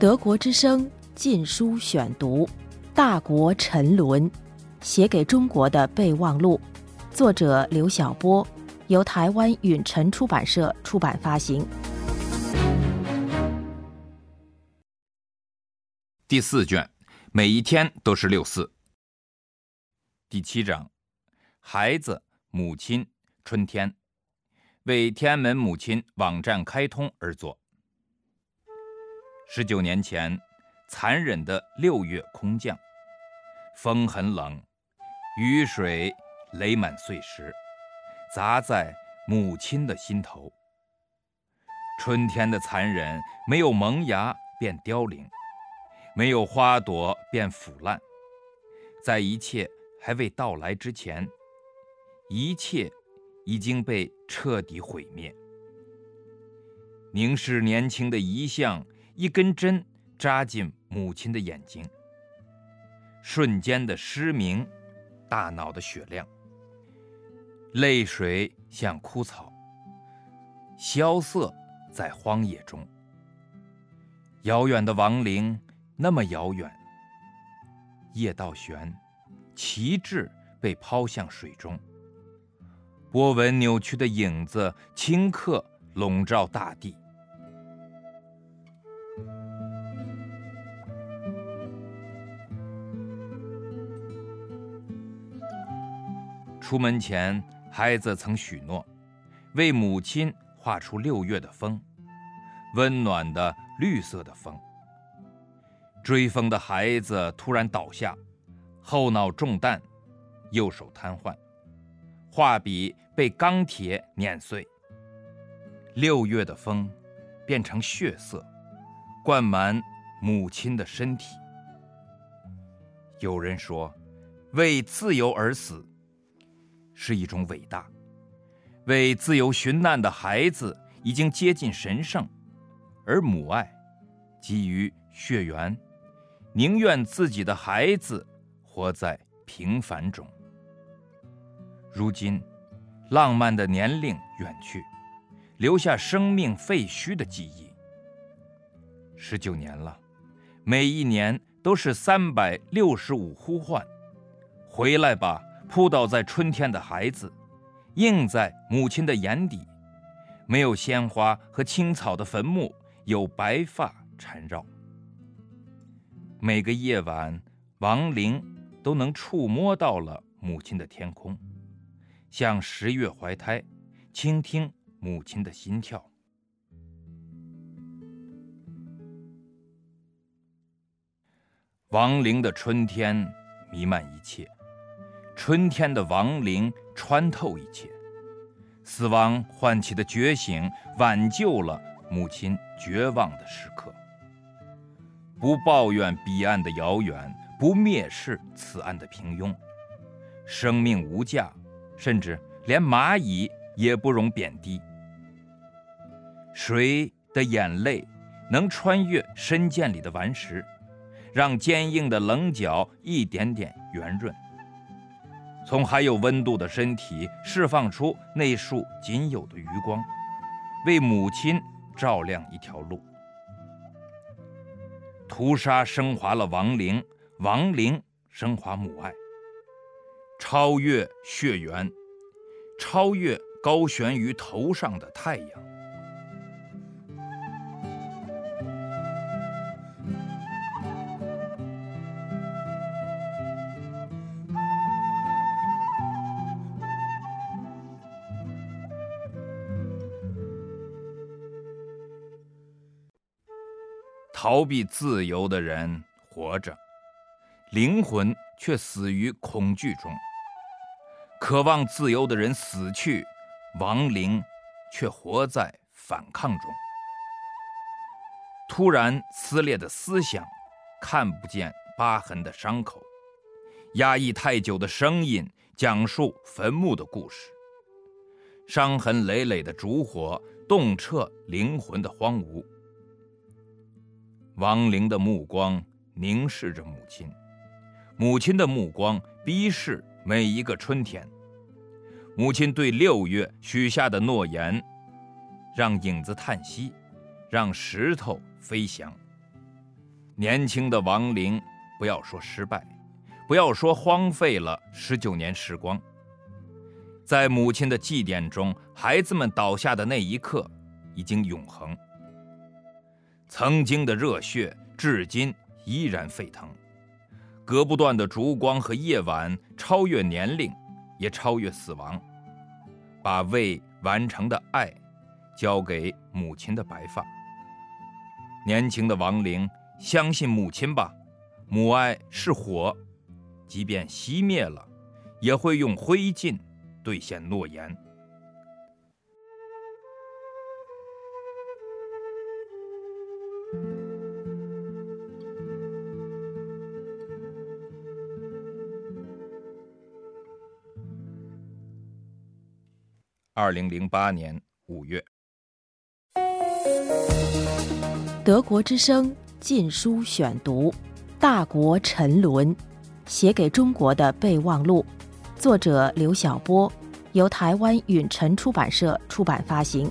德国之声禁书选读，《大国沉沦》，写给中国的备忘录，作者刘晓波，由台湾允晨出版社出版发行。第四卷，每一天都是六四。第七章，孩子、母亲、春天，为天安门母亲网站开通而作。十九年前，残忍的六月空降，风很冷，雨水垒满碎石，砸在母亲的心头。春天的残忍，没有萌芽便凋零，没有花朵便腐烂，在一切还未到来之前，一切已经被彻底毁灭。凝视年轻的遗像。一根针扎进母亲的眼睛，瞬间的失明，大脑的雪亮，泪水像枯草，萧瑟在荒野中。遥远的亡灵，那么遥远。叶道悬，旗帜被抛向水中，波纹扭曲的影子顷刻笼罩大地。出门前，孩子曾许诺，为母亲画出六月的风，温暖的绿色的风。追风的孩子突然倒下，后脑中弹，右手瘫痪，画笔被钢铁碾碎。六月的风变成血色，灌满母亲的身体。有人说，为自由而死。是一种伟大，为自由寻难的孩子已经接近神圣，而母爱基于血缘，宁愿自己的孩子活在平凡中。如今，浪漫的年龄远去，留下生命废墟的记忆。十九年了，每一年都是三百六十五呼唤，回来吧。扑倒在春天的孩子，映在母亲的眼底，没有鲜花和青草的坟墓，有白发缠绕。每个夜晚，亡灵都能触摸到了母亲的天空，像十月怀胎，倾听母亲的心跳。亡灵的春天弥漫一切。春天的亡灵穿透一切，死亡唤起的觉醒挽救了母亲绝望的时刻。不抱怨彼岸的遥远，不蔑视此岸的平庸。生命无价，甚至连蚂蚁也不容贬低。谁的眼泪能穿越深涧里的顽石，让坚硬的棱角一点点圆润？从还有温度的身体释放出那束仅有的余光，为母亲照亮一条路。屠杀升华了亡灵，亡灵升华母爱，超越血缘，超越高悬于头上的太阳。逃避自由的人活着，灵魂却死于恐惧中；渴望自由的人死去，亡灵却活在反抗中。突然撕裂的思想，看不见疤痕的伤口；压抑太久的声音，讲述坟墓的故事；伤痕累累的烛火，洞彻灵魂的荒芜。亡灵的目光凝视着母亲，母亲的目光逼视每一个春天。母亲对六月许下的诺言：让影子叹息，让石头飞翔。年轻的亡灵，不要说失败，不要说荒废了十九年时光，在母亲的祭奠中，孩子们倒下的那一刻，已经永恒。曾经的热血，至今依然沸腾。隔不断的烛光和夜晚，超越年龄，也超越死亡，把未完成的爱，交给母亲的白发。年轻的亡灵，相信母亲吧，母爱是火，即便熄灭了，也会用灰烬兑现诺言。二零零八年五月，《德国之声》禁书选读，《大国沉沦》，写给中国的备忘录，作者刘晓波，由台湾允晨出版社出版发行。